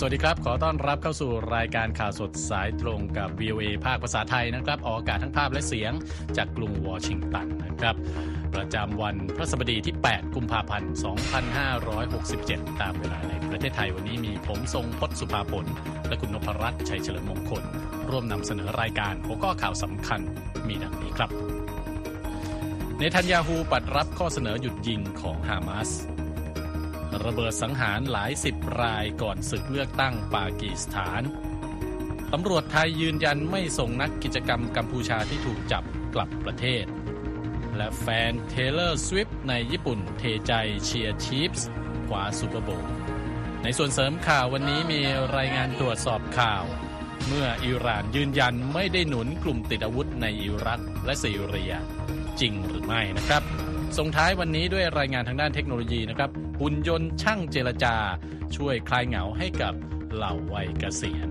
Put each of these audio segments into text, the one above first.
สวัสดีครับ ขอต้อนรับเข้าสู่รายการข่าวสดสายตรงกับ VOA ภาคภาษาไทยนะครับ ออกอากาศทั้งภาพและเสียงจากกรุงวอชิงตันนะครับ ประจำวันพระสบดีที่ 8 กุมภาพันธ์ 2567 ตามเวลาในประเทศไทยวันนี้มีผมทรงพศสุภาผล และคุณนพรัตน์ชัยเฉลิมมงคล ร่วมนำเสนอรายการหัวข้อข่าวสำคัญมีดังนี้ครับ เนทันยาฮูปัดรับข้อเสนอหยุดยิงของฮามาส ระเบิดสังหารหลายสิบรายก่อนศึกเลือกตั้งปากีสถานตำรวจไทยยืนยันไม่ส่งนักกิจกรรมกัมพูชาที่ถูกจับกลับประเทศ และแฟนเทย์เลอร์สวิฟต์ในญี่ปุ่นเทใจเชียร์ชีฟส์คว้าซูเปอร์โบวล์ในส่วนเสริมข่าววันนี้มีรายงานตรวจสอบข่าว เมื่ออิหร่านยืนยันไม่ได้หนุนกลุ่มติดอาวุธในอิรักและซีเรีย จริงหรือไม่นะครับ ส่งท้ายวันนี้ด้วยรายงานทางด้านเทคโนโลยีนะครับหุ่นยนต์ช่างเจรจา ช่วยคลายเหงาให้กับเหล่าวัยเกษียณ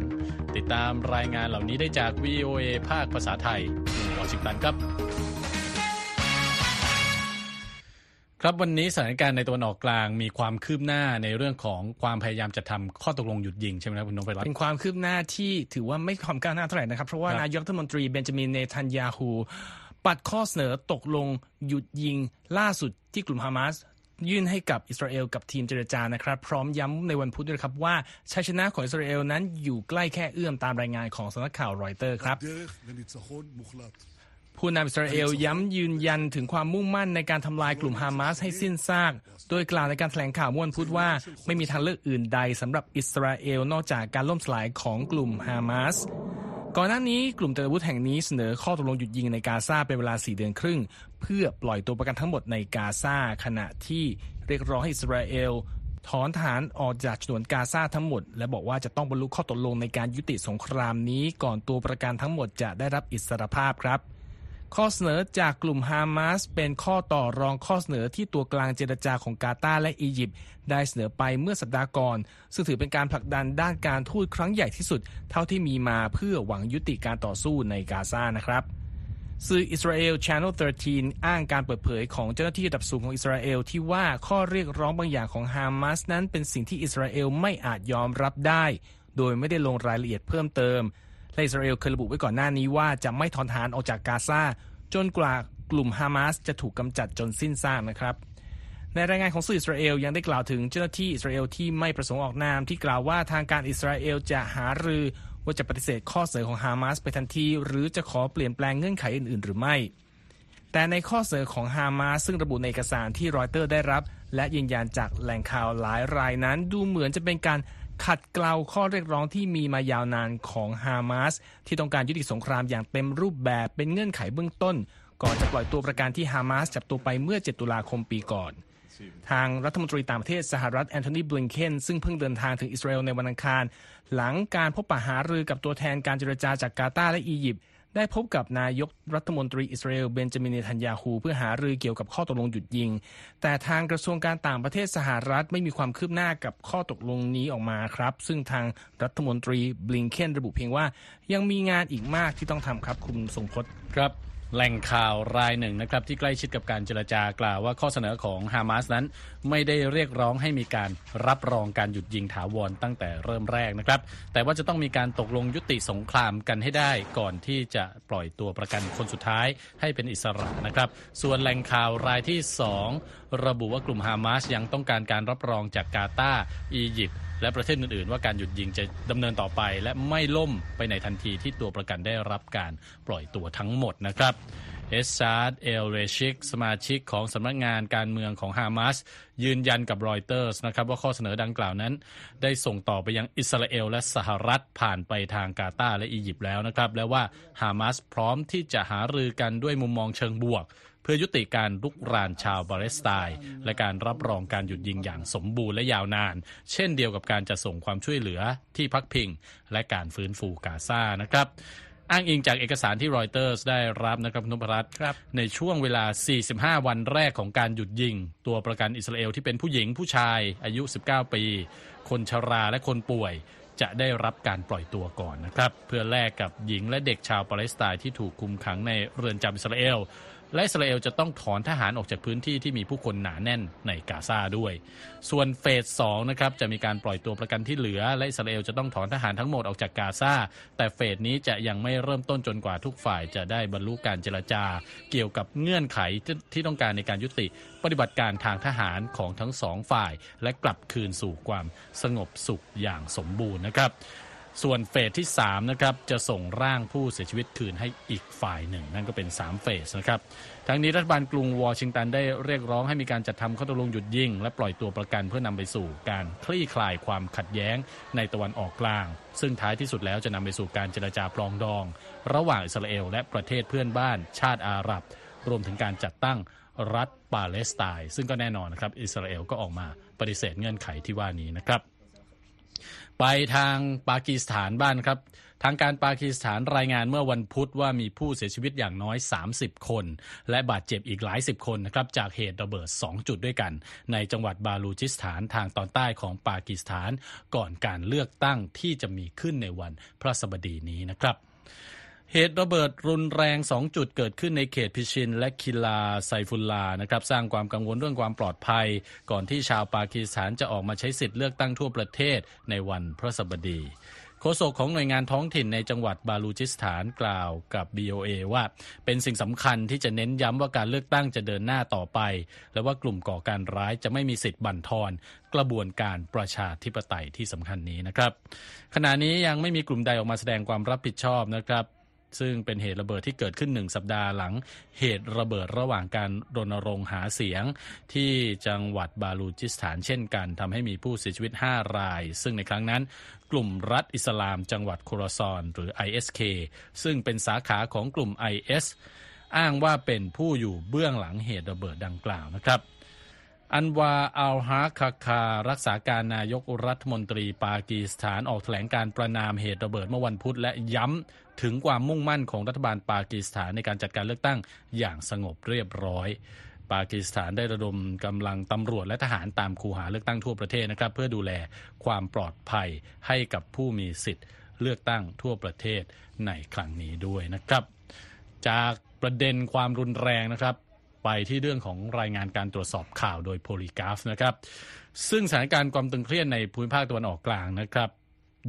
ติดตามรายงานเหล่านี้ได้จาก VOA ภาคภาษาไทยกรุงวอชิงตันครับ ครับวันนี้สถานการณ์ในตะวันออกกลางมีความคืบหน้าในเรื่องของความพยายามจะทำข้อตกลงหยุดยิงใช่ไหมครับคุณนพรัตน์เป็นความคืบหน้าที่ถือว่าไม่ความก้าวหน้าเท่าไหร่นะครับ เพราะว่าครับนายกรัฐมนตรีเบนจามินเนทันยาฮูัดข้อเสนอตกลงหยุดยิงล่าสุดที่กลุ่มฮามาสยื่นให้กับอิสราเอลกับทีมเจรจานะครับ พร้อมย้ำในวันพุธด้วยครับว่าชัยชนะของอิสราเอลนั้นอยู่ใกล้แค่เอื้อมตามรายงานของสำนักข่าวรอยเตอร์ครับผู้นำอิสราเอลย้ำยืนยันถึงความมุ่งมั่นในการทำลายกลุ่มฮามาสให้สิ้นซาก โดยกล่าวในการแถลงข่าวม่วนพูดว่าไม่มีทางเลือกอื่นใดสำหรับอิสราเอลนอกจากการล่มสลายของกลุ่มฮามาส ก่อนหน้านี้กลุ่มติดอาวุธแห่งนี้เสนอข้อตกลงหยุดยิงในกาซาเป็นเวลา 4 เดือนครึ่ง เพื่อปล่อยตัวประกันทั้งหมดในกาซาขณะที่เรียกร้องให้อิสราเอลถอนทหารออกจากฉนวนกาซาทั้งหมด และบอกว่าจะต้องบรรลุข้อตกลงในการยุติสงครามนี้ ก่อนตัวประกันทั้งหมดจะได้รับอิสรภาพครับ ข้อเสนอจากกลุ่มฮามาสเป็นข้อต่อรองข้อเสนอที่ตัวกลางเจรจาของกาตาร์และอียิปต์ได้เสนอไปเมื่อสัปดาห์ก่อน ซึ่งถือเป็นการผลักดันด้านการทูตครั้งใหญ่ที่สุด เท่าที่มีมาเพื่อหวังยุติการต่อสู้ในกาซานะครับสื่ออิสราเอล Channel 13 อ้างการเปิดเผยของเจ้าหน้าที่ระดับสูงของอิสราเอลที่ว่าข้อเรียกร้องบางอย่างของฮามาสนั้นเป็นสิ่งที่อิสราเอลไม่อาจยอมรับได้ โดยไม่ได้ลงรายละเอียดเพิ่มเติม และอิสราเอลเคยระบุไว้ก่อนหน้านี้ว่าจะไม่ถอนทหารออกจากกาซาจนกว่ากลุ่มฮามาสจะถูกกำจัดจนสิ้นซากนะครับในรายงานของสื่ออิสราเอลยังได้กล่าวถึงเจ้าหน้าที่อิสราเอลที่ไม่ประสงค์ออกนามที่กล่าวว่าทางการอิสราเอลจะหารือว่าจะปฏิเสธข้อเสนอของฮามาสไปทันที หรือจะขอเปลี่ยนแปลงเงื่อนไขอื่น ๆ หรือไม่ แต่ในข้อเสนอของฮามาสซึ่งระบุในเอกสารที่รอยเตอร์ได้รับ และยืนยันจากแหล่งข่าวหลายรายนั้น ดูเหมือนจะเป็นการ ขัดเกลาข้อเรียกร้องที่มีมายาวนานของฮามาสที่ต้องการยุติสงครามอย่างเต็มรูปแบบเป็นเงื่อนไขเบื้องต้น ก่อนจะปล่อยตัวประกันที่ฮามาสจับตัวไปเมื่อ 7 ตุลาคมปีก่อน ทางรัฐมนตรีต่างประเทศสหรัฐแอนโทนีบลิงเคนซึ่งเพิ่งเดินทางถึงอิสราเอลในวันอังคาร หลังการพบปะหารือกับตัวแทนการเจรจาจากกาตาร์และอียิปต์ ได้พบกับนายกรัฐมนตรีอิสราเอลเบนจามินเนทันยาฮูเพื่อหารือเกี่ยวกับข้อตกลงหยุดยิง แต่ทางกระทรวงการต่างประเทศสหรัฐไม่มีความคืบหน้ากับข้อตกลงนี้ออกมาครับ ซึ่งทางรัฐมนตรีบลิงเคนระบุเพียงว่า ยังมีงานอีกมากที่ต้องทำครับคุณทรงพจน์ครับ แหล่งข่าวรายหนึ่งนะครับที่ใกล้ชิดกับการเจรจากล่าวว่าข้อเสนอของฮามาสนั้น ไม่ได้เรียกร้องให้มีการรับรองการหยุดยิงถาวรตั้งแต่เริ่มแรกนะครับ แต่ว่าจะต้องมีการตกลงยุติสงครามกันให้ได้ก่อนที่จะปล่อยตัวประกันคนสุดท้ายให้เป็นอิสระนะครับ ส่วนแหล่งข่าวรายที่ 2 ระบุว่ากลุ่มฮามาสยังต้องการการรับรองจากกาตาร์อียิปต์ และประเทศอื่นๆ ว่าการหยุดยิงจะดำเนินต่อไป และไม่ล่มไปในทันทีที่ตัวประกันได้รับการปล่อยตัวทั้งหมดนะครับเอสซาร์ดเอลเรชิก สมาชิกของสำนักงานการเมืองของฮามาสยืนยันกับรอยเตอร์สนะครับว่าข้อเสนอดังกล่าวนั้น ได้ส่งต่อไปยังอิสราเอลและสหรัฐผ่านไปทางกาตาร์และอียิปต์แล้วนะครับ และว่าฮามาสพร้อมที่จะหารือกันด้วยมุมมองเชิงบวก เพื่อยุติการลุกรานชาวปาเลสไตน์และการรับรองการหยุดยิงอย่างสมบูรณ์และยาวนาน เช่นเดียวกับการจะส่งความช่วยเหลือที่พักพิง และการฟื้นฟูกาซานะครับอ้างอิงจากเอกสารที่รอยเตอร์สได้รับนะครับคุณนพรัตน์ครับในช่วงเวลา 45 วันแรกของการหยุดยิง ตัวประกันอิสราเอลที่เป็นผู้หญิงผู้ชายอายุ 19 ปี คนชราและคนป่วย จะได้รับการปล่อยตัวก่อนนะครับ เพื่อแลกกับหญิงและเด็กชาวปาเลสไตน์ที่ถูกคุมขังในเรือนจำอิสราเอล และอิสราเอลจะต้องถอนทหารออกจากพื้นที่ที่มีผู้คนหนาแน่นในกาซาด้วย ส่วนเฟสสองนะครับจะมีการปล่อยตัวประกันที่เหลือ และอิสราเอลจะต้องถอนทหารทั้งหมดออกจากกาซาแต่เฟสนี้จะยังไม่เริ่มต้นจนกว่าทุกฝ่ายจะได้บรรลุการเจรจา เกี่ยวกับเงื่อนไขที่ต้องการในการยุติปฏิบัติการทางทหารของทั้งสองฝ่าย และกลับคืนสู่ความสงบสุขอย่างสมบูรณ์นะครับ ส่วนเฟสที่3นะครับจะส่งร่างผู้เสียชีวิตคืนให้อีกฝ่ายหนึ่ง นั่นก็เป็น 3 เฟสนะครับทั้งนี้รัฐบาลกรุงวอชิงตันได้เรียกร้องให้มีการจัดทำข้อตกลงหยุดยิง และปล่อยตัวประกันเพื่อนำไปสู่การคลี่คลายความขัดแย้งในตะวันออกกลาง ซึ่งท้ายที่สุดแล้วจะนำไปสู่การเจรจาปลองดอง ระหว่างอิสราเอลและประเทศเพื่อนบ้าน ชาติอาหรับ รวมถึงการจัดตั้งรัฐปาเลสไตน์ซึ่งก็แน่นอนนะครับอิสราเอลก็ออกมาปฏิเสธเงื่อนไขที่ว่านี้นะครับ ไปทางปากีสถานบ้านครับ ทางการปากีสถานรายงานเมื่อวันพุธว่ามีผู้เสียชีวิตอย่างน้อย 30 คน และบาดเจ็บอีกหลายสิบคนนะครับจากเหตุระเบิด 2 จุดด้วยกัน ในจังหวัดบาลูจิสถานทางตอนใต้ของปากีสถาน ก่อนการเลือกตั้งที่จะมีขึ้นในวันพระสบดีนี้นะครับ เหตุระเบิดรุนแรง 2 จุดเกิดขึ้นในเขตพิชิน และคิลาไซฟุลลานะครับสร้างความกังวลเรื่องความปลอดภัย ก่อนที่ชาวปากีสถานจะออกมาใช้สิทธิ์เลือกตั้งทั่วประเทศในวันพระสบดีโฆษกของหน่วยงานท้องถิ่นในจังหวัดบาลูจิสถานกล่าวกับ BOA ว่าเป็นสิ่งสำคัญที่จะเน้นย้ำว่าการเลือกตั้งจะเดินหน้าต่อไป และว่ากลุ่มก่อการร้ายจะไม่มีสิทธิ์บั่นทอน กระบวนการประชาธิปไตยที่สำคัญนี้นะครับ ขณะนี้ยังไม่มีกลุ่มใดออกมาแสดงความรับผิดชอบนะครับ ซึ่งเป็นเหตุระเบิดที่เกิดขึ้นหนึ่งสัปดาห์หลังเหตุระเบิดระหว่างการรณรงค์หาเสียง ที่จังหวัดบาลูจิสถานเช่นกันทำให้มีผู้เสียชีวิต 5 ราย ซึ่งในครั้งนั้น กลุ่มรัฐอิสลามจังหวัดโครซอนหรือ ISK ซึ่งเป็นสาขาของกลุ่ม IS อ้างว่าเป็นผู้อยู่เบื้องหลังเหตุระเบิดดังกล่าวนะครับอันวาอัลฮาคาคา รักษาการนายกรัฐมนตรีปากีสถานออกแถลงการประนามเหตุระเบิดเมื่อวันพุธและย้ำ ถึงความมุ่งมั่นของรัฐบาลปากีสถานในการจัดการเลือกตั้งอย่างสงบเรียบร้อย ปากีสถานได้ระดมกำลังตำรวจและทหารตามคูหาเลือกตั้งทั่วประเทศนะครับ เพื่อดูแลความปลอดภัยให้กับผู้มีสิทธิ์เลือกตั้งทั่วประเทศในครั้งนี้ด้วยนะครับ จากประเด็นความรุนแรงนะครับไปที่เรื่องของรายงานการตรวจสอบข่าวโดยโพลีกราฟนะครับซึ่งสถานการณ์ความตึงเครียดในภูมิภาคตะวันออกกลางนะครับ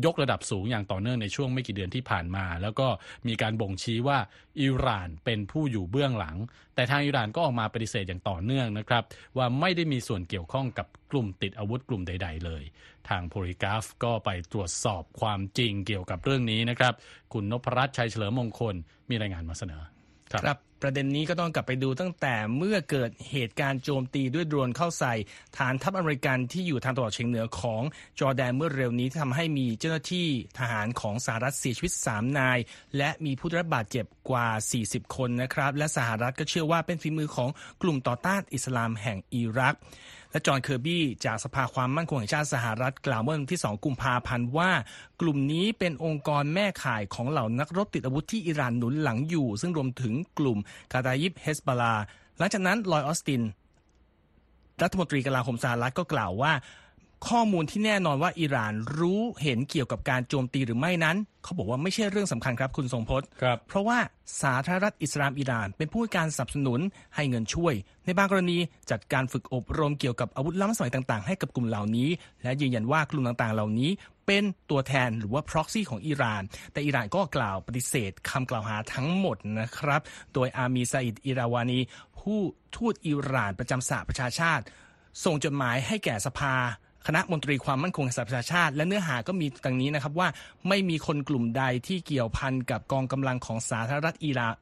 ยกระดับสูงอย่างต่อเนื่องในช่วงไม่กี่เดือนที่ผ่านมา แล้วก็มีการบ่งชี้ว่าอิหร่านเป็นผู้อยู่เบื้องหลัง แต่ทางอิหร่านก็ออกมาปฏิเสธอย่างต่อเนื่องนะครับ ว่าไม่ได้มีส่วนเกี่ยวข้องกับกลุ่มติดอาวุธกลุ่มใด ๆ เลย ทางโพลิกราฟก็ไปตรวจสอบความจริงเกี่ยวกับเรื่องนี้นะครับ คุณนพรัตน์ชัยเฉลิมมงคลมีรายงานมาเสนอครับครับ ประเด็นนี้ก็ต้องกลับไปดูตั้งแต่เมื่อเกิดเหตุการณ์โจมตีด้วยโดรนเข้าใส่ ฐานทัพอเมริกันที่อยู่ทางตะวันออกเฉียงเหนือของจอร์แดนเมื่อเร็วนี้ที่ทำให้มีเจ้าหน้าที่ทหารของสหรัฐเสียชีวิต 3 นาย และมีผู้ได้รับบาดเจ็บกว่า 40 คนนะครับ และสหรัฐก็เชื่อว่าเป็นฝีมือของกลุ่มต่อต้านอิสลามแห่งอิรัก และจอห์นเคอร์บี้จากสภาความมั่นคงแห่งชาติสหรัฐกล่าวเมื่อวันที่ 2 กุมภาพันธ์ว่า กลุ่มนี้เป็นองค์กรแม่ข่ายของเหล่านักรบติดอาวุธที่อิหร่านหนุนหลังอยู่ ซึ่งรวมถึงกลุ่มกาตาอิบเฮซบอลลาห์หลังจากนั้นลอยด์ออสตินรัฐมนตรีกลาโหมสหรัฐก็กล่าวว่า ข้อมูลที่แน่นอนว่าอิหร่านรู้เห็นเกี่ยวกับการโจมตีหรือไม่นั้น เขาบอกว่าไม่ใช่เรื่องสำคัญครับคุณทรงพจน์ครับเพราะว่าสาธารณรัฐอิสลามอิหร่าน เป็นผู้ให้การสนับสนุนให้เงินช่วย ในบางกรณีจัดการฝึกอบรมเกี่ยวกับอาวุธล้ำสมัยต่างๆ ให้กับกลุ่มเหล่านี้ และยืนยันว่ากลุ่มต่างๆ เหล่านี้ เป็นตัวแทนหรือว่า proxy ของอิหร่าน แต่อิหร่านก็กล่าวปฏิเสธคำกล่าวหาทั้งหมดนะครับ โดยอามีซาอิดอิราวานี ผู้ทูตอิหร่านประจำสหประชาชาติ ส่งจดหมายให้แก่สภา คณะมนตรีความมั่นคงแห่งสหประชาชาติ และเนื้อหาก็มีดังนี้นะครับว่าไม่มีคนกลุ่มใดที่เกี่ยวพันกับกองกำลังของสาธารณรัฐอิหร่าน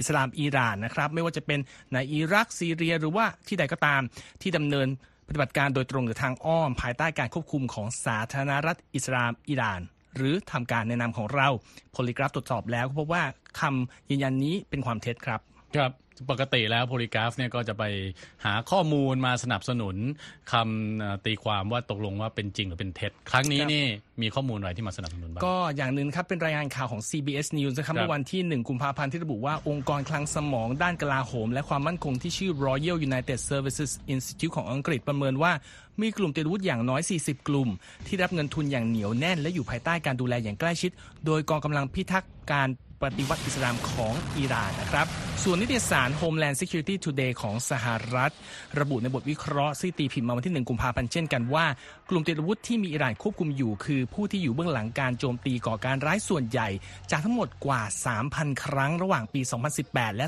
อิสลามอิหร่านนะครับ ไม่ว่าจะเป็นในอิรักซีเรียหรือว่าที่ใดก็ตามที่ดำเนินปฏิบัติการโดยตรงหรือทางอ้อม ภายใต้การควบคุมของสาธารณรัฐอิสลามอิหร่าน หรือทำการในะนาของเราโพลิกราฟตรวจสอบแล้วพบว่าคำยืนยันนี้เป็นความเท็จครับ ครับปกติแล้วโพลิกราฟเนี่ยก็จะไปหาข้อมูลมาสนับสนุนคำเอ่อตีความว่าตกลงว่าเป็นจริงหรือเป็นเท็จ ครั้งนี้ครับนี่มีข้อมูลอะไรที่มาสนับสนุนบ้างก็อย่างหนึ่งครับเป็นรายงานข่าวของ CBS News นะครับครับเมื่อวันที่ 1 กุมภาพันธ์ที่ระบุว่าองค์กรคลังสมองด้านกลาโหม และความมั่นคงที่ชื่อ Royal United Services Institute ของอังกฤษประเมินว่ามีกลุ่มติดอาวุธอย่างน้อย 40 กลุ่ม ที่รับเงินทุนอย่างเหนียวแน่น และอยู่ภายใต้การดูแลอย่างใกล้ชิด โดยกองกำลังพิทักษ์การ ปฏิวัติอิสลามของอิหร่านนะครับ ส่วนนิตยสาร Homeland Security Today ของสหรัฐ ระบุในบทวิเคราะห์ที่ตีพิมพ์มาวันที่ 1 กุมภาพันธ์เช่นกันว่า กลุ่มติดอาวุธที่มีอิหร่านควบคุมอยู่ คือผู้ที่อยู่เบื้องหลังการโจมตีก่อการร้ายส่วนใหญ่ จากทั้งหมดกว่า 3,000 ครั้งระหว่างปี 2018 และ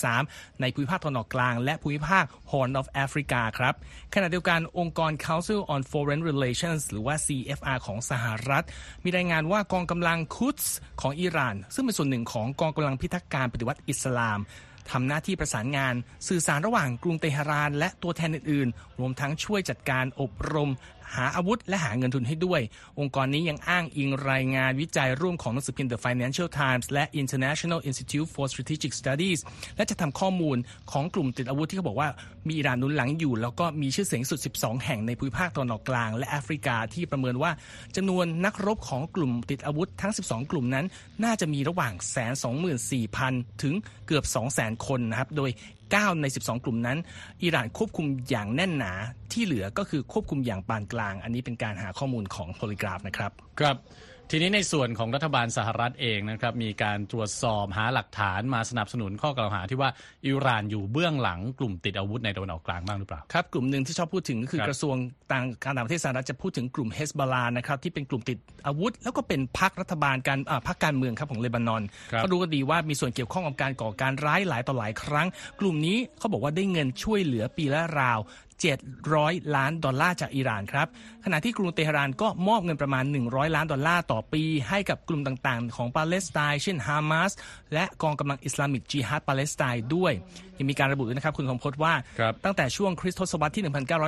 2023 ในภูมิภาคตะวันออกกลาง และภูมิภาค Horn of Africa ครับขณะเดียวกันองค์กร Council on Foreign Relations หรือว่า CFR ของสหรัฐ มีรายงานว่ากองกำลังคุตส์ของอิหร่าน ซึ่งเป็นส่วนหนึ่งของกองกำลังพิทักษ์การปฏิวัติอิสลามทำหน้าที่ประสานงานสื่อสารระหว่างกรุงเตหะราน และตัวแทนอื่นๆ รวมทั้งช่วยจัดการอบรม หาอาวุธและหาเงินทุนให้ด้วย องค์กรนี้ยังอ้างอิงรายงานวิจัยร่วมของหนังสือพิมพ์ The Financial Times และ International Institute for Strategic Studies และจะทำข้อมูลของกลุ่มติดอาวุธที่เขาบอกว่ามีอิหร่านนุนหลังอยู่ แล้วก็มีชื่อเสียงสุด 12 แห่งในภูมิภาคตะวันออกกลาง และแอฟริกาที่ประเมินว่าจำนวนนักรบของกลุ่มติดอาวุธทั้ง 12 กลุ่มนั้น น่าจะมีระหว่างแสน24,000ถึงเกือบ200,000 คนนะครับ โดย 9 ใน 12 กลุ่มนั้น อิหร่านควบคุมอย่างแน่นหนาที่เหลือก็คือควบคุมอย่างปานกลาง อันนี้เป็นการหาข้อมูลของโพลิกราฟนะครับ ครับ ทีนี้ในส่วนของรัฐบาลสหรัฐเองนะครับมีการตรวจสอบหาหลักฐานมาสนับสนุนข้อกล่าวหาที่ว่าอิหร่านอยู่เบื้องหลังกลุ่มติดอาวุธในตะวันออกกลางบ้างหรือเปล่าครับกลุ่มหนึ่งที่ชอบพูดถึงก็คือครับ กระทรวงต่างการต่างประเทศสหรัฐจะพูดถึงกลุ่มเฮสบอลานะครับที่เป็นกลุ่มติดอาวุธ แล้วก็เป็นพรรครัฐบาลการอ่าพรรคการเมืองครับของเลบานอนครับเขารู้กันดีว่ามีส่วนเกี่ยวข้องกับการก่อการร้ายหลายต่อหลายครั้ง กลุ่มนี้เขาบอกว่าได้เงินช่วยเหลือปีละราว 700 ล้านดอลลาร์จากอิหร่านครับ ขณะที่กรุงเตหะรานก็มอบเงินประมาณ 100 ล้านดอลลาร์ต่อปี ให้กับกลุ่มต่างๆ ของปาเลสไตน์เช่นฮามาสและกองกำลังอิสลามิกจิฮัดปาเลสไตน์ด้วยยังมีการระบุด้วยนะครับคุณคมพจน์ว่าครับตั้งแต่ช่วงคริสตศตวรรษที่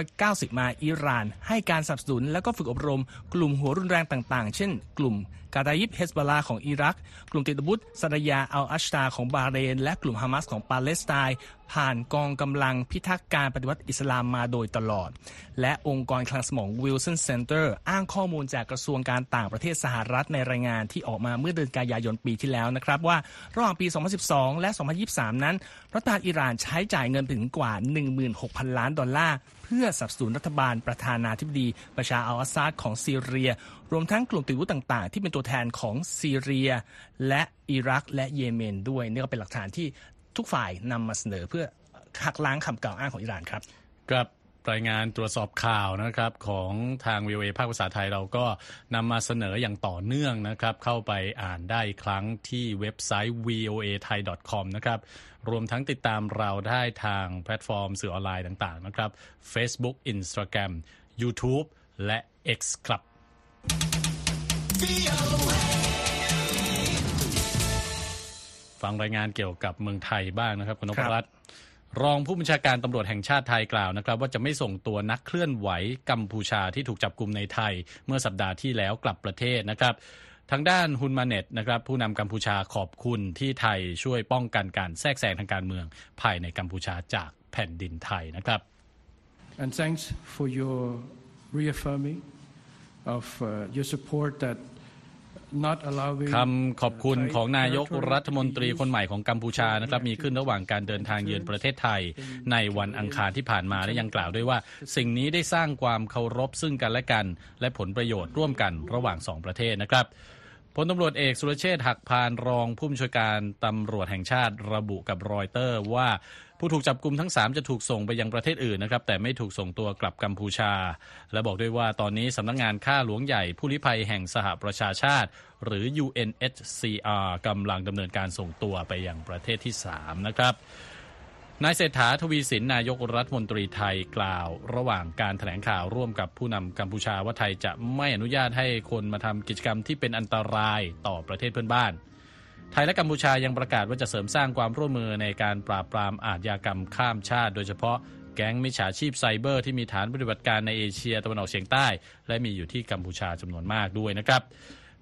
1990 มาอิหร่าน ให้การสนับสนุนและก็ฝึกอบรม กลุ่มหัวรุนแรงต่างๆ เช่น กลุ่ม กาดายิบเฮสบอลาของอิรัก กลุ่มติดอาวุธซาดยาอัลอัชตาของบาเรน และกลุ่มฮามาสของปาเลสไตน์ผ่านกองกำลังพิทักษ์การปฏิวัติอิสลามมาโดยตลอด และองค์กรคลังสมอง Wilson Center อ้างข้อมูลจากกระทรวงการต่างประเทศสหรัฐในรายงานที่ออกมาเมื่อเดือนกันยายนปีที่แล้วนะครับว่าระหว่างปี 2012 และ 2023 นั้นรัฐบาลอิหร่านใช้จ่ายเงินถึงกว่า 16,000 ล้านดอลลาร์ พื่อสนับสนุนรัฐบาลประธานาธิบดีประชาอัลอาซาดของซีเรีย รวมทั้งกลุ่มติดวุธต่าง ๆ ที่เป็นตัวแทนของซีเรีย และอิรักและเยเมนด้วยนี่ก็เป็นหลักฐานที่ทุกฝ่ายนำมาเสนอเพื่อหักล้างคำกล่าวอ้างของอิหร่านครับ ครับ รายงานตรวจสอบข่าวนะครับของทาง VOA ภาคภาษาไทยเราก็นำมาเสนออย่างต่อเนื่องนะครับ เข้าไปอ่านได้อีกครั้งที่เว็บไซต์ voa thai com นะครับรวมทั้งติดตามเราได้ทางแพลตฟอร์มสื่อออนไลน์ต่างๆนะครับ Facebook Instagram YouTube และ X ครับ ฟังรายงานเกี่ยวกับเมืองไทยบ้างนะครับคุณนพรัตน์ รองผู้บัญชาการตำรวจแห่งชาติไทยกล่าวนะครับ ว่าจะไม่ส่งตัวนักเคลื่อนไหวกัมพูชาที่ถูกจับกลุ่มในไทย เมื่อสัปดาห์ที่แล้วกลับประเทศนะครับทางด้านฮุนมาเน็ตนะครับผู้นำกัมพูชาขอบคุณที่ไทยช่วยป้องกันการแทรกแซงทางการเมือง ภายในกัมพูชาจากแผ่นดินไทยนะครับ And thanks for your reaffirming of uh, your support that คำขอบคุณของนายกรัฐมนตรีคนใหม่ของกัมพูชานะครับมีขึ้นระหว่างการเดินทางเยือนประเทศไทย ในวันอังคารที่ผ่านมาและยังกล่าวด้วยว่า สิ่งนี้ได้สร้างความเคารพซึ่งกันและกัน และผลประโยชน์ร่วมกันระหว่างสองประเทศนะครับพลตำรวจเอกสุรเชษฐ์หักพานรองผู้บัญชาการตำรวจแห่งชาติระบุกับรอยเตอร์ว่า ผู้ถูกจับกลุ่มทั้ง 3 จะถูกส่งไปยังประเทศอื่นนะครับแต่ไม่ถูกส่งตัวกลับกัมพูชา และบอกด้วยว่าตอนนี้สำนักงานข้าหลวงใหญ่ผู้ลี้ภัยแห่งสหประชาชาติ หรือ UNHCR กำลังดำเนินการส่งตัวไปยังประเทศที่ 3 นะครับนายเศรษฐาทวีสินนายกรัฐมนตรีไทยกล่าว ระหว่างการแถลงข่าวร่วมกับผู้นำกัมพูชาว่าไทยจะไม่อนุญาตให้คนมาทำกิจกรรมที่เป็นอันตรายต่อประเทศเพื่อนบ้าน ไทยและกัมพูชายังประกาศว่าจะเสริมสร้างความร่วมมือในการปราบปรามอาชญากรรมข้ามชาติ โดยเฉพาะแก๊งมิจฉาชีพไซเบอร์ที่มีฐานปฏิบัติการในเอเชียตะวันออกเฉียงใต้ และมีอยู่ที่กัมพูชาจำนวนมากด้วยนะครับ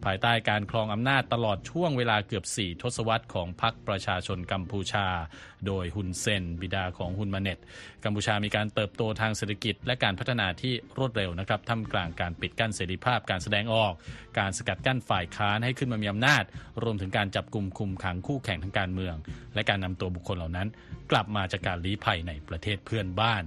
ภายใต้การครองอำนาจตลอดช่วงเวลาเกือบ4ทศวรรษของพรรคประชาชนกัมพูชา โดยฮุนเซน บิดาของฮุนมาเน็ต กัมพูชามีการเติบโตทางเศรษฐกิจและการพัฒนาที่รวดเร็วนะครับท่ามกลางการปิดกั้นเสรีภาพการแสดงออก การสกัดกั้นฝ่ายค้านให้ขึ้นมามีอำนาจ รวมถึงการจับกลุ่มคุมขังคู่แข่งทางการเมือง และการนำตัวบุคคลเหล่านั้น กลับมาจากการลี้ภัยในประเทศเพื่อนบ้าน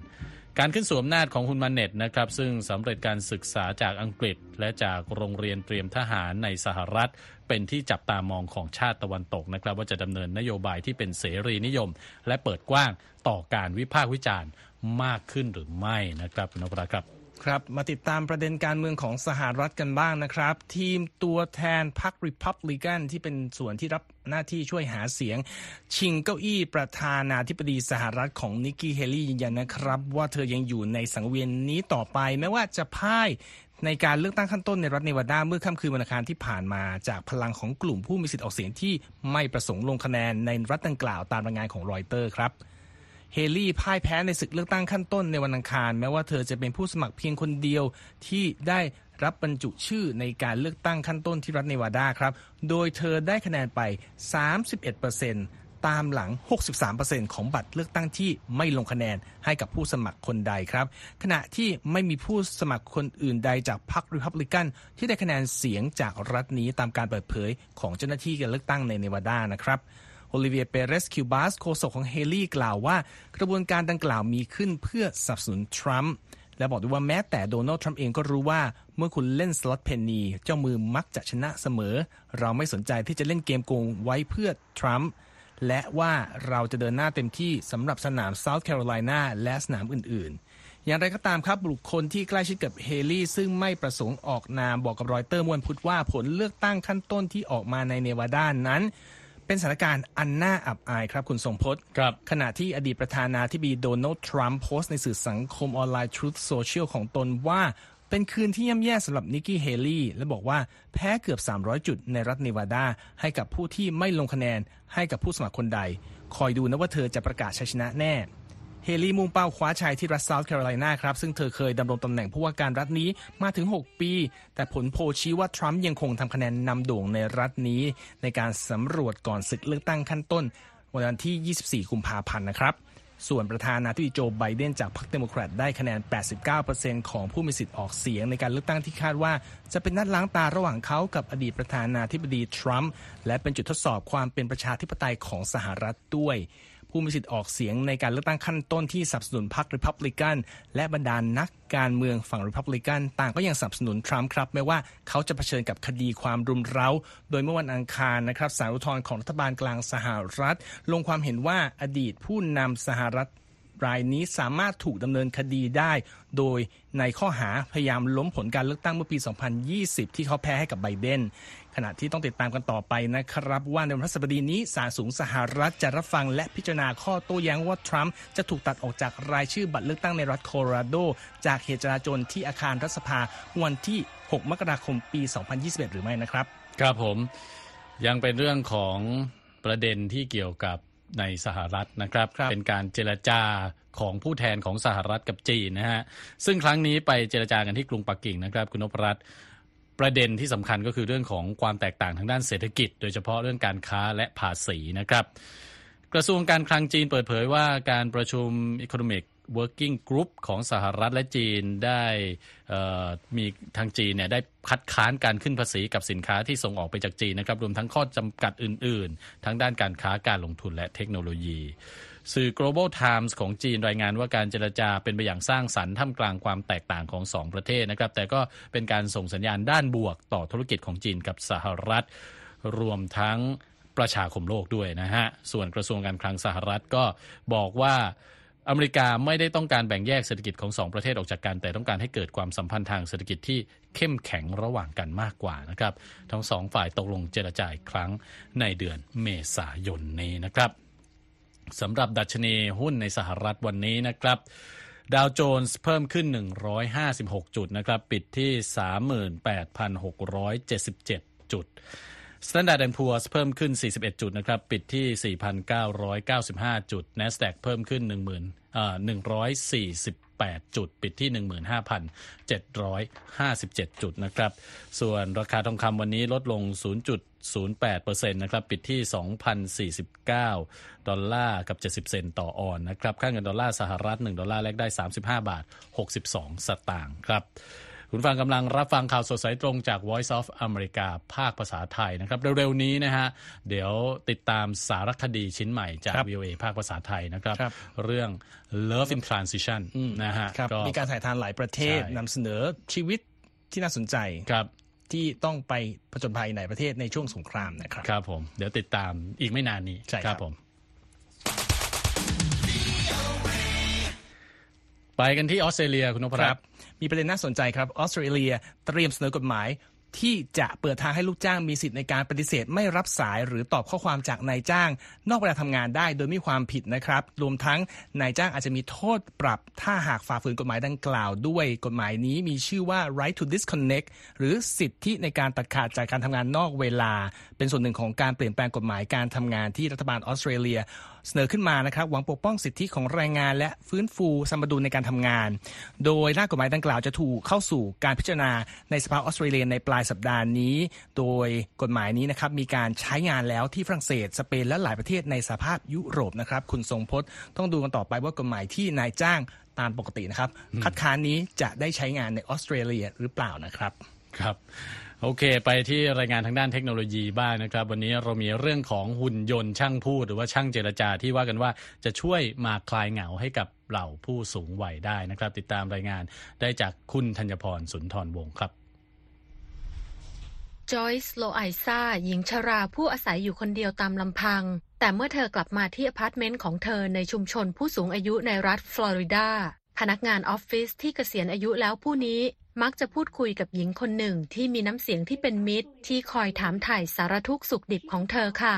การขึ้นสวมนาจของฮุนมาเน็ตนะครับซึ่งสำเร็จการศึกษาจากอังกฤษ และจากโรงเรียนเตรียมทหารในสหรัฐ เป็นที่จับตามองของชาติตะวันตกนะครับ ว่าจะดำเนินนโยบายที่เป็นเสรีนิยม และเปิดกว้างต่อการวิพากษ์วิจารณ์มากขึ้นหรือไม่นะครับคุณนพรัครับ ครับมาติดตามประเด็นการเมืองของสหรัฐกันบ้างนะครับ ทีมตัวแทนพรรคริพับลิกันที่เป็นส่วนที่รับหน้าที่ช่วยหาเสียง ชิงเก้าอี้ประธานาธิบดีสหรัฐของนิกกี้เฮลี่ยืนยันนะครับ ว่าเธอยังอยู่ในสังเวียนนี้ต่อไป แม้ว่าจะพ่ายในการเลือกตั้งขั้นต้นในรัฐเนวาดาเมื่อค่ำคืนวันอังคารที่ผ่านมาจากพลังของกลุ่มผู้มีสิทธิ์ออกเสียงที่ไม่ประสงค์ลงคะแนนในรัฐดังกล่าวตามรายงานของรอยเตอร์ครับ เฮลี่พ่ายแพ้ในศึกเลือกตั้งขั้นต้นในวันอังคาร แม้ว่าเธอจะเป็นผู้สมัครเพียงคนเดียวที่ได้รับบรรจุชื่อในการเลือกตั้งขั้นต้นที่รัฐเนวาดาครับ โดยเธอได้คะแนนไป 31%ตามหลัง 63%ของบัตรเลือกตั้งที่ไม่ลงคะแนนให้กับผู้สมัครคนใดครับ ขณะที่ไม่มีผู้สมัครคนอื่นใดจากพรรคริพับลิกันที่ได้คะแนนเสียงจากรัฐนี้ตามการเปิดเผยของเจ้าหน้าที่การเลือกตั้งในเนวาดานะครับ โอลิเวียเปเรสคิวบาสโฆษกของเฮลี่กล่าวว่า กระบวนการดังกล่าวมีขึ้นเพื่อสนับสนุนทรัมป์และบอกด้วยว่าแม้แต่โดนัลด์ทรัมป์เองก็รู้ว่า เมื่อคุณเล่นสล็อตเพนนีเจ้ามือมักจะชนะเสมอ เราไม่สนใจที่จะเล่นเกมโกงไว้เพื่อทรัมป์และว่าเราจะเดินหน้าเต็มที่สำหรับสนามเซาท์แคโรไลนาและสนามอื่น ๆ อย่างไรก็ตามครับบุคคลที่ใกล้ชิดกับเฮลี่ซึ่งไม่ประสงค์ออกนามบอกกับรอยเตอร์เมื่อวันพุธว่าผลเลือกตั้งขั้นต้นที่ออกมาในเนวาดานั้น เป็นสถานการณ์อันน่าอับอายครับคุณทรงพจน์ครับขณะที่อดีตประธานาธิบดีโดนัลด์ทรัมป์โพสต์ในสื่อสังคมออนไลน์ Truth Social ของตนว่าเป็นคืนที่ย่ำแย่สำหรับนิกกี้เฮลี่และบอกว่าแพ้เกือบ 300 จุดในรัฐเนวาดา ให้กับผู้ที่ไม่ลงคะแนนให้กับผู้สมัครคนใด คอยดูนะว่าเธอจะประกาศชัยชนะแน่ เฮลี่มุ่งเป้าคว้าชัยที่รัฐเซาท์แคโรไลนาครับ ซึ่งเธอเคยดำรงตำแหน่งผู้ว่าการรัฐนี้มาถึง 6 ปี แต่ผลโพลชี้ว่าทรัมป์ยังคงทำคะแนนนำโด่งในรัฐนี้ ในการสำรวจก่อนศึกเลือกตั้งขั้นต้น วันที่ 24 กุมภาพันธ์นะครับส่วนประธานาธิบดีโจไบเดนจากพรรคเดโมแครตได้คะแนน 89%ของผู้มีสิทธิ์ออกเสียงในการเลือกตั้งที่คาดว่า จะเป็นนัดล้างตาระหว่างเขากับอดีตประธานาธิบดีทรัมป์และเป็นจุดทดสอบความเป็นประชาธิปไตยของสหรัฐด้วย ผู้มีสิทธิ์ออกเสียงในการเลือกตั้งขั้นต้นที่สนับสนุนพรรคริพับลิกันและบรรดานักการเมืองฝั่งริพับลิกันต่างก็ยังสนับสนุนทรัมป์ครับแม้ว่าเขาจะเผชิญกับคดีความรุมเร้า โดยเมื่อวันอังคารนะครับสารอุทธรณ์ของรัฐบาลกลางสหรัฐ ลงความเห็นว่าอดีตผู้นำสหรัฐรายนี้สามารถถูกดำเนินคดีได้ โดยในข้อหาพยายามล้มผลการเลือกตั้งเมื่อปี 2020 ที่เขาแพ้ให้กับไบเดน ขณะที่ต้องติดตามกันต่อไปนะครับ ว่าในวันพฤหัสบดีนี้ศาลสูงสหรัฐจะรับฟังและพิจารณาข้อโต้แย้งว่าทรัมป์จะถูกตัดออกจากรายชื่อบัตรเลือกตั้งในรัฐโคโลราโด จากเหตุจราจนที่อาคารรัฐสภาวันที่ 6 มกราคมปี 2021 หรือไม่นะครับ ครับผมยังเป็นเรื่องของประเด็นที่เกี่ยวกับในสหรัฐนะครับครับเป็นการเจรจาของผู้แทนของสหรัฐกับจีนนะฮะซึ่งครั้งนี้ไปเจรจากันที่กรุงปักกิ่งนะครับ คุณนพรัตน์ ประเด็นที่สำคัญก็คือเรื่องของความแตกต่างทางด้านเศรษฐกิจ โดยเฉพาะเรื่องการค้าและภาษีนะครับ กระทรวงการคลังจีนเปิดเผยว่าการประชุม Economic Working Group ของสหรัฐและจีนได้มีทางจีนเนี่ยได้คัดค้านการขึ้นภาษีกับสินค้าที่ส่งออกไปจากจีนนะครับรวมทั้งข้อจำกัดอื่น ๆ ทั้งด้านการค้าการลงทุนและเทคโนโลยี สื่อ Global Times ของจีนรายงานว่าการเจรจาเป็นไปอย่างสร้างสรรค์ท่ามกลางความแตกต่างของสองประเทศนะครับ แต่ก็เป็นการส่งสัญญาณด้านบวกต่อธุรกิจของจีนกับสหรัฐ รวมทั้งประชาคมโลกด้วยนะฮะ ส่วนกระทรวงการคลังสหรัฐก็บอกว่าอเมริกาไม่ได้ต้องการแบ่งแยกเศรษฐกิจของสองประเทศออกจากกัน แต่ต้องการให้เกิดความสัมพันธ์ทางเศรษฐกิจที่เข้มแข็งระหว่างกันมากกว่านะครับ ทั้งสองฝ่ายตกลงเจรจาอีกครั้งในเดือนเมษายนนี้นะครับ สำหรับดัชนีหุ้นในสหรัฐวันนี้นะครับดาวโจนส์เพิ่มขึ้น 156 จุดนะครับ ปิดที่ 38,677 จุด Standard Poor's เพิ่มขึ้น 41 จุดนะครับ ปิดที่ 4,995 จุด NASDAQ เพิ่มขึ้น 10,000เอ่อ148จุดปิดที่ 15,757 จุดนะครับ ส่วนราคาทองคำวันนี้ลดลง 0.08%นะครับปิดที่ 2,049 ดอลลาร์กับ 70 เซนต์ต่อออนซ์นะครับ ค่าเงินดอลลาร์สหรัฐ 1 ดอลลาร์แลกได้ 35 บาท 62 สตางค์ครับ คุณผู้ฟังกำลังรับฟังข่าวสดสายตรงจาก Voice of America ภาคภาษาไทยนะครับ เร็วๆนี้นะฮะเดี๋ยวติดตามสารคดีชิ้นใหม่จากครับ VOA ภาคภาษาไทยนะครับครับ เรื่อง Love in Transition นะฮะครับก็มีการถ่ายทานหลายประเทศใช่นำเสนอชีวิตที่น่าสนใจครับที่ต้องไปผจญภัยในประเทศในช่วงสงครามนะครับ ครับผม เดี๋ยวติดตามอีกไม่นานนี้ ใช่ครับผม ไปกันที่ออสเตรเลียคุณนพครัรับบ มีประเด็นน่าสนใจครับออสเตรเลียเตรียมเสนอกฎหมายที่จะเปิดทางให้ลูกจ้างมีสิทธิ์ในการปฏิเสธไม่รับสายหรือตอบข้อความจากนายจ้าง นอกเวลาทำงานได้โดยไม่มีความผิดนะครับ รวมทั้งนายจ้างอาจจะมีโทษปรับ ถ้าหากฝ่าฝืนกฎหมายดังกล่าวด้วย กฎหมายนี้มีชื่อว่า right to disconnect หรือสิทธิในการตัดขาดจากการทำงานนอกเวลา เป็นส่วนหนึ่งของการเปลี่ยนแปลงกฎหมายการทำงานที่รัฐบาลออสเตรเลีย เสนอขึ้นมานะครับหวังปกป้องสิทธิของแรงงานและฟื้นฟูสมดุลในการทำงาน โดยร่างกฎหมายดังกล่าวจะถูกเข้าสู่การพิจารณาในสภาออสเตรเลียในปลายสัปดาห์นี้ โดยกฎหมายนี้นะครับมีการใช้งานแล้วที่ฝรั่งเศสสเปนและหลายประเทศในสภาพยุโรปนะครับคุณทรงพจน์ต้องดูกันต่อไปว่ากฎหมายที่นายจ้างตามปกตินะครับ คัดค้านนี้จะได้ใช้งานในออสเตรเลียหรือเปล่านะครับ ครับ โอเค ไปที่รายงานทางด้านเทคโนโลยีบ้างนะครับ วันนี้เรามีเรื่องของหุ่นยนต์ช่างพูดหรือว่าช่างเจรจาที่ว่ากันว่าจะช่วยมาคลายเหงาให้กับเหล่าผู้สูงวัยได้นะครับ ติดตามรายงานได้จากคุณธัญพรสุนทรวงศ์ครับจอยส์โลไอซาหญิงชราผู้อาศัยอยู่คนเดียวตามลำพัง แต่เมื่อเธอกลับมาที่อพาร์ตเมนต์ของเธอในชุมชนผู้สูงอายุในรัฐฟลอริดา พนักงานออฟฟิศที่เกษียณอายุแล้วผู้นี้มักจะพูดคุยกับหญิงคนหนึ่งที่มีน้ำเสียงที่เป็นมิตร ที่คอยถามไถ่สารทุกข์สุขดิบของเธอค่ะ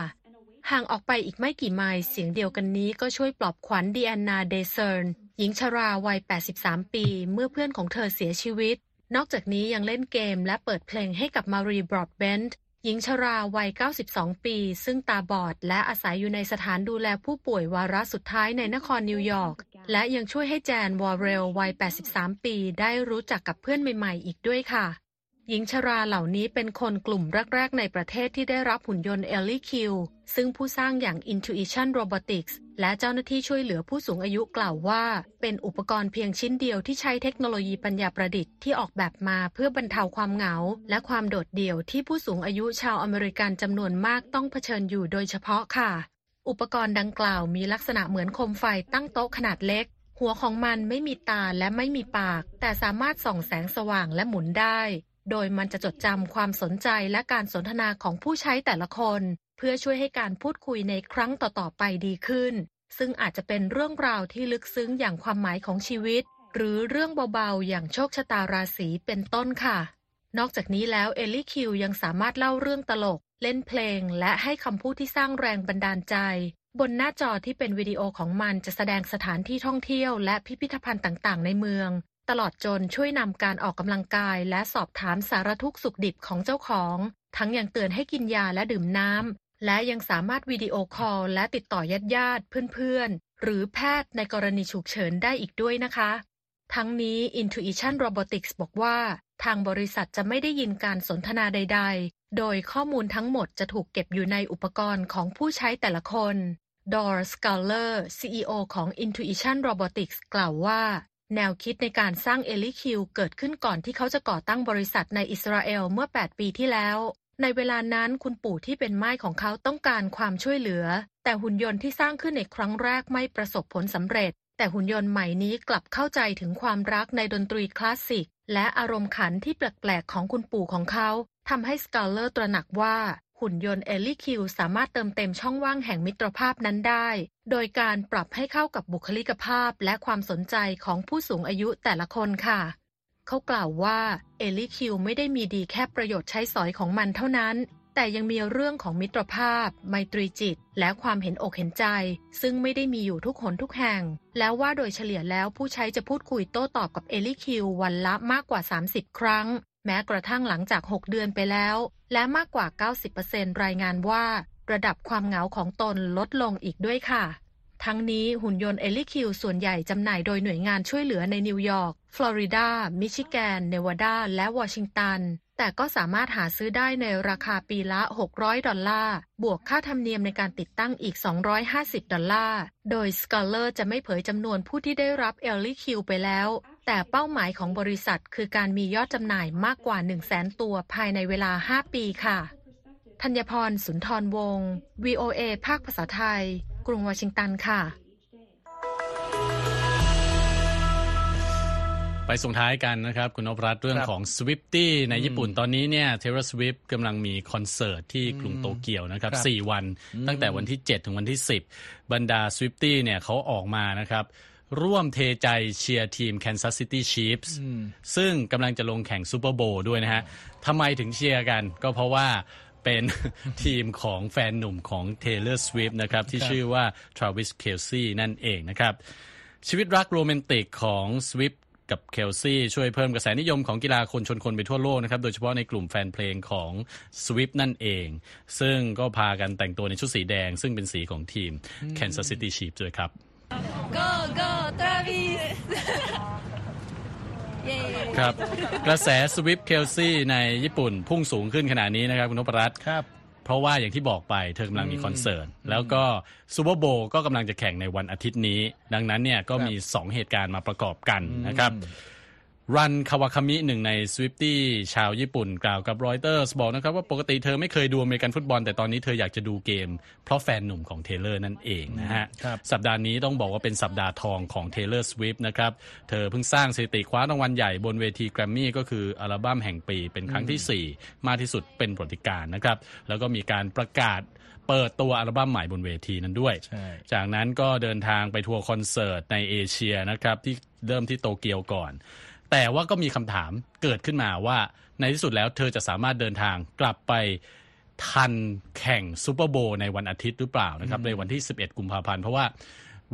ห่างออกไปอีกไม่กี่ไมล์เสียงเดียวกันนี้ก็ช่วยปลอบขวัญดีแอนนาเดเซิร์นหญิงชราวัย 83 ปี เมื่อเพื่อนของเธอเสียชีวิต นอกจากนี้ยังเล่นเกมและเปิดเพลงให้กับมารีบรอดเบนต์หญิงชราวัย 92 ปี ซึ่งตาบอดและอาศัยอยู่ในสถานดูแลผู้ป่วยวาระสุดท้ายในนครนิวยอร์ก และยังช่วยให้แจนวอร์เรลวัย 83 ปีได้รู้จักกับเพื่อนใหม่ๆ อีกด้วยค่ะ หญิงชราเหล่านี้เป็นคนกลุ่มแรก ๆ ในประเทศที่ได้รับหุ่นยนต์ Ellie Q ซึ่งผู้สร้างอย่าง Intuition Robotics และเจ้าหน้าที่ช่วยเหลือผู้สูงอายุกล่าวว่า เป็นอุปกรณ์เพียงชิ้นเดียวที่ใช้เทคโนโลยีปัญญาประดิษฐ์ที่ออกแบบมาเพื่อบรรเทาความเหงา และความโดดเดี่ยวที่ผู้สูงอายุชาวอเมริกันจำนวนมากต้องเผชิญอยู่โดยเฉพาะค่ะ อุปกรณ์ดังกล่าวมีลักษณะเหมือนโคมไฟตั้งโต๊ะขนาดเล็ก หัวของมันไม่มีตาและไม่มีปาก แต่สามารถส่องแสงสว่างและหมุนได้ โดยมันจะจดจำความสนใจและการสนทนาของผู้ใช้แต่ละคน เพื่อช่วยให้การพูดคุยในครั้งต่อๆไปดีขึ้น ซึ่งอาจจะเป็นเรื่องราวที่ลึกซึ้งอย่างความหมายของชีวิต หรือเรื่องเบาๆ อย่างโชคชะตาราศีเป็นต้นค่ะ นอกจากนี้แล้วเอลลี่คิวยังสามารถเล่าเรื่องตลก เล่นเพลง และให้คำพูดที่สร้างแรงบันดาลใจ บนหน้าจอที่เป็นวิดีโอของมันจะแสดงสถานที่ท่องเที่ยว และพิพิธภัณฑ์ต่างๆ ในเมือง ตลอดจนช่วยนำการออกกำลังกาย และสอบถามสารทุกข์สุขดิบของเจ้าของ ทั้งยังเตือนให้กินยาและดื่มน้ำและยังสามารถวิดีโอคอลและติดต่อญาติญาติเพื่อนๆ หรือแพทย์ในกรณีฉุกเฉินได้อีกด้วยนะคะทั้งนี้ Intuition Robotics บอกว่า ทางบริษัทจะไม่ได้ยินการสนทนาใดๆ โดยข้อมูลทั้งหมดจะถูกเก็บอยู่ในอุปกรณ์ของผู้ใช้แต่ละคน Dor Scaler CEO ของ Intuition Robotics กล่าวว่า แนวคิดในการสร้าง Ellie Q เกิดขึ้นก่อนที่เขาจะก่อตั้งบริษัทในอิสราเอลเมื่อ 8 ปีที่แล้ว ในเวลานั้นคุณปู่ที่เป็นม่ายของเขาต้องการความช่วยเหลือ แต่หุ่นยนต์ที่สร้างขึ้นในครั้งแรกไม่ประสบผลสำเร็จ แต่หุ่นยนต์ใหม่นี้กลับเข้าใจถึงความรักในดนตรีคลาสสิกและอารมณ์ขันที่แปลกๆของคุณปู่ของเขา ทำให้สกาเลอร์ตระหนักว่าหุ่นยนต์เอลลี่คิวสามารถเติมเต็มช่องว่างแห่งมิตรภาพนั้นได้ โดยการปรับให้เข้ากับบุคลิกภาพและความสนใจของผู้สูงอายุแต่ละคนค่ะ เขากล่าวว่าเอลลี่คิวไม่ได้มีดีแค่ประโยชน์ใช้สอยของมันเท่านั้น แต่ยังมีเรื่องของมิตรภาพ ไมตรีจิต และความเห็นอกเห็นใจ ซึ่งไม่ได้มีอยู่ทุกหนทุกแห่ง และว่าโดยเฉลี่ยแล้วผู้ใช้จะพูดคุยโต้ตอบกับเอลลี่คิววันละมากกว่า 30 ครั้ง แม้กระทั่งหลังจาก 6 เดือนไปแล้ว และมากกว่า 90%รายงานว่า ระดับความเหงาของตนลดลงอีกด้วยค่ะ ทั้งนี้หุ่นยนต์ ElliQ ส่วนใหญ่จำหน่ายโดยหน่วยงานช่วยเหลือในนิวยอร์ก ฟลอริดา มิชิแกน เนวาดา และวอชิงตัน แต่ก็สามารถหาซื้อได้ในราคาปีละ 600 ดอลลาร์ บวกค่าธรรมเนียมในการติดตั้งอีก 250 ดอลลาร์ โดย Skuler จะไม่เผยจำนวนผู้ที่ได้รับ ElliQ ไปแล้ว แต่เป้าหมายของบริษัทคือการมียอดจำหน่ายมากกว่า 1 0 0 0 0แสนตัวภายในเวลา 5 ปีค่ะ ธัญพร สุนทรวงศ์ VOA ภาคภาษาไทย กรุงวอชิงตันค่ะ ไปส่งท้ายกันนะครับ คุณนพรัตน์เรื่องครับของ Swifty ในญี่ปุ่นตอนนี้เนี่ย Taylor Swift กำลังมีคอนเสิร์ตที่กรุงโตเกียวนะครับครับ4วัน ตั้งแต่วันที่ 7 ถึงวันที่ 10 บรรดา Swifty เนี่ยเขาออกมานะครับ ร่วมเทใจเชียร์ทีม Kansas City Chiefs ซึ่งกำลังจะลงแข่งซูเปอร์โบว์ด้วยนะฮะทำไมถึงเชียร์กัน ก็เพราะว่าเป็นทีมของแฟนหนุ่มของ Taylor Swift นะครับ ที่ชื่อว่า Travis Kelce นั่นเองนะครับ ชีวิตรักโรแมนติกของสวิฟกับเคลซี่ช่วยเพิ่มกระแสนิยมของกีฬาคนชนคนไปทั่วโลกนะครับ โดยเฉพาะในกลุ่มแฟนเพลงของสวิฟนั่นเอง ซึ่งก็พากันแต่งตัวในชุดสีแดง ซึ่งเป็นสีของทีม Kansas City Chiefs ด้วยครับ Go go Travis เย้ครับ กระแสสวิฟต์เคลซี่ในญี่ปุ่นพุ่งสูงขึ้นขนาดนี้นะครับ คุณนพรัตน์ครับ เพราะว่าอย่างที่บอกไปเธอกำลังมีคอนเสิร์ต แล้วก็ซูเปอร์โบวล์ก็กำลังจะแข่งในวันอาทิตย์นี้ ดังนั้นเนี่ยก็มี 2 เหตุการณ์มาประกอบกันนะครับ รันคาวาคามิหนึ่งใน Swiftie ชาวญี่ปุ่นกล่าวกับรอยเตอร์สบอกนะครับว่าปกติเธอไม่เคยดูอเมริกันฟุตบอล แต่ตอนนี้เธออยากจะดูเกม เพราะแฟนหนุ่มของเทย์เลอร์นั่นเองนะฮะครับสัปดาห์นี้ต้องบอกว่าเป็นสัปดาห์ทองของเทย์เลอร์สวิฟต์นะครับ เธอเพิ่งสร้างสถิติคว้ารางวัลใหญ่บนเวทีแกรมมี่ก็คืออัลบั้มแห่งปีเป็นครั้งที่ 4 มากที่สุดเป็นประวัติการณ์นะครับแล้วก็มีการประกาศเปิดตัวอัลบั้มใหม่บนเวทีนั้นด้วยใช่จากนั้นก็เดินทางไปทัวร์คอนเสิร์ตในเอเชียนะครับที่เริ่มที่โตเกียวก่อน แต่ว่าก็มีคำถามเกิดขึ้นมาว่าในที่สุดแล้วเธอจะสามารถเดินทางกลับไปทันแข่งซูเปอร์โบวล์ในวันอาทิตย์หรือเปล่านะครับในวันที่ 11 กุมภาพันธ์เพราะว่า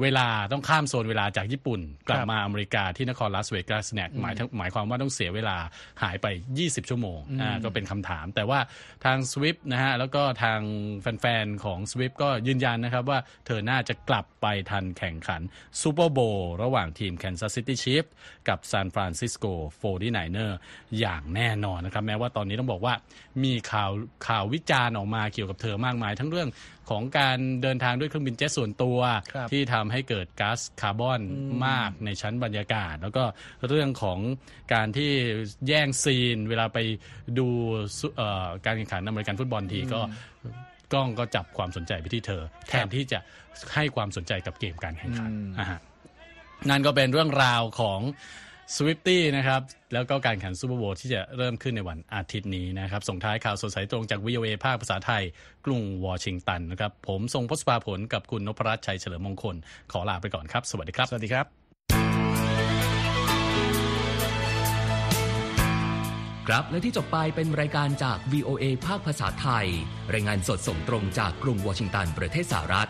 เวลาต้องข้ามโซนเวลาจากญี่ปุ่น กลับครับมาอเมริกาที่นครลาสเวกัสเนี่ยหมายถึงหมายความว่าต้องเสียเวลาหายไป 20 ชั่วโมงอ่าก็เป็นคำถาม แต่ว่าทางสวิฟนะฮะแล้วก็ทางแฟนๆ ของสวิฟก็ยืนยันนะครับว่าเธอน่าจะกลับไปทันแข่งขันซูเปอร์โบว์ระหว่างทีม Kansas City Chiefs กับ San Francisco 49er อย่างแน่นอนนะครับ แม้ว่าตอนนี้ต้องบอกว่ามีข่าวข่าววิจารณ์ออกมาเกี่ยวกับเธอมากมาย ทั้งเรื่อง ของการเดินทางด้วยเครื่องบินเจ็ตส่วนตัวครับที่ทำให้เกิดก๊าซคาร์บอนมากในชั้นบรรยากาศ แล้วก็เรื่องของการที่แย่งซีน เวลาไปดูซุเอ่อการแข่งขันอเมริกันฟุตบอลทีก็กล้องก็จับความสนใจไปที่เธอ แทนที่จะให้ความสนใจกับเกมการแข่งขันนะฮะนั่นก็เป็นเรื่องราวของ Swiftie นะครับแล้วก็การแข่งขันซูเปอร์โบวล์ที่จะเริ่มขึ้นในวันอาทิตย์นี้นะครับส่งท้ายข่าวสดสายตรงจาก VOA ภาคภาษาไทย กรุงวอชิงตันนะครับผมทรงพศภาผลกับคุณนพรัตน์ชัยเฉลิมมงคล ขอลาไปก่อนครับ สวัสดีครับ สวัสดีครับ ครับและที่จบไปเป็นรายการจาก VOA ภาคภาษาไทย รายงานสดส่งตรงจากกรุงวอชิงตันประเทศสหรัฐ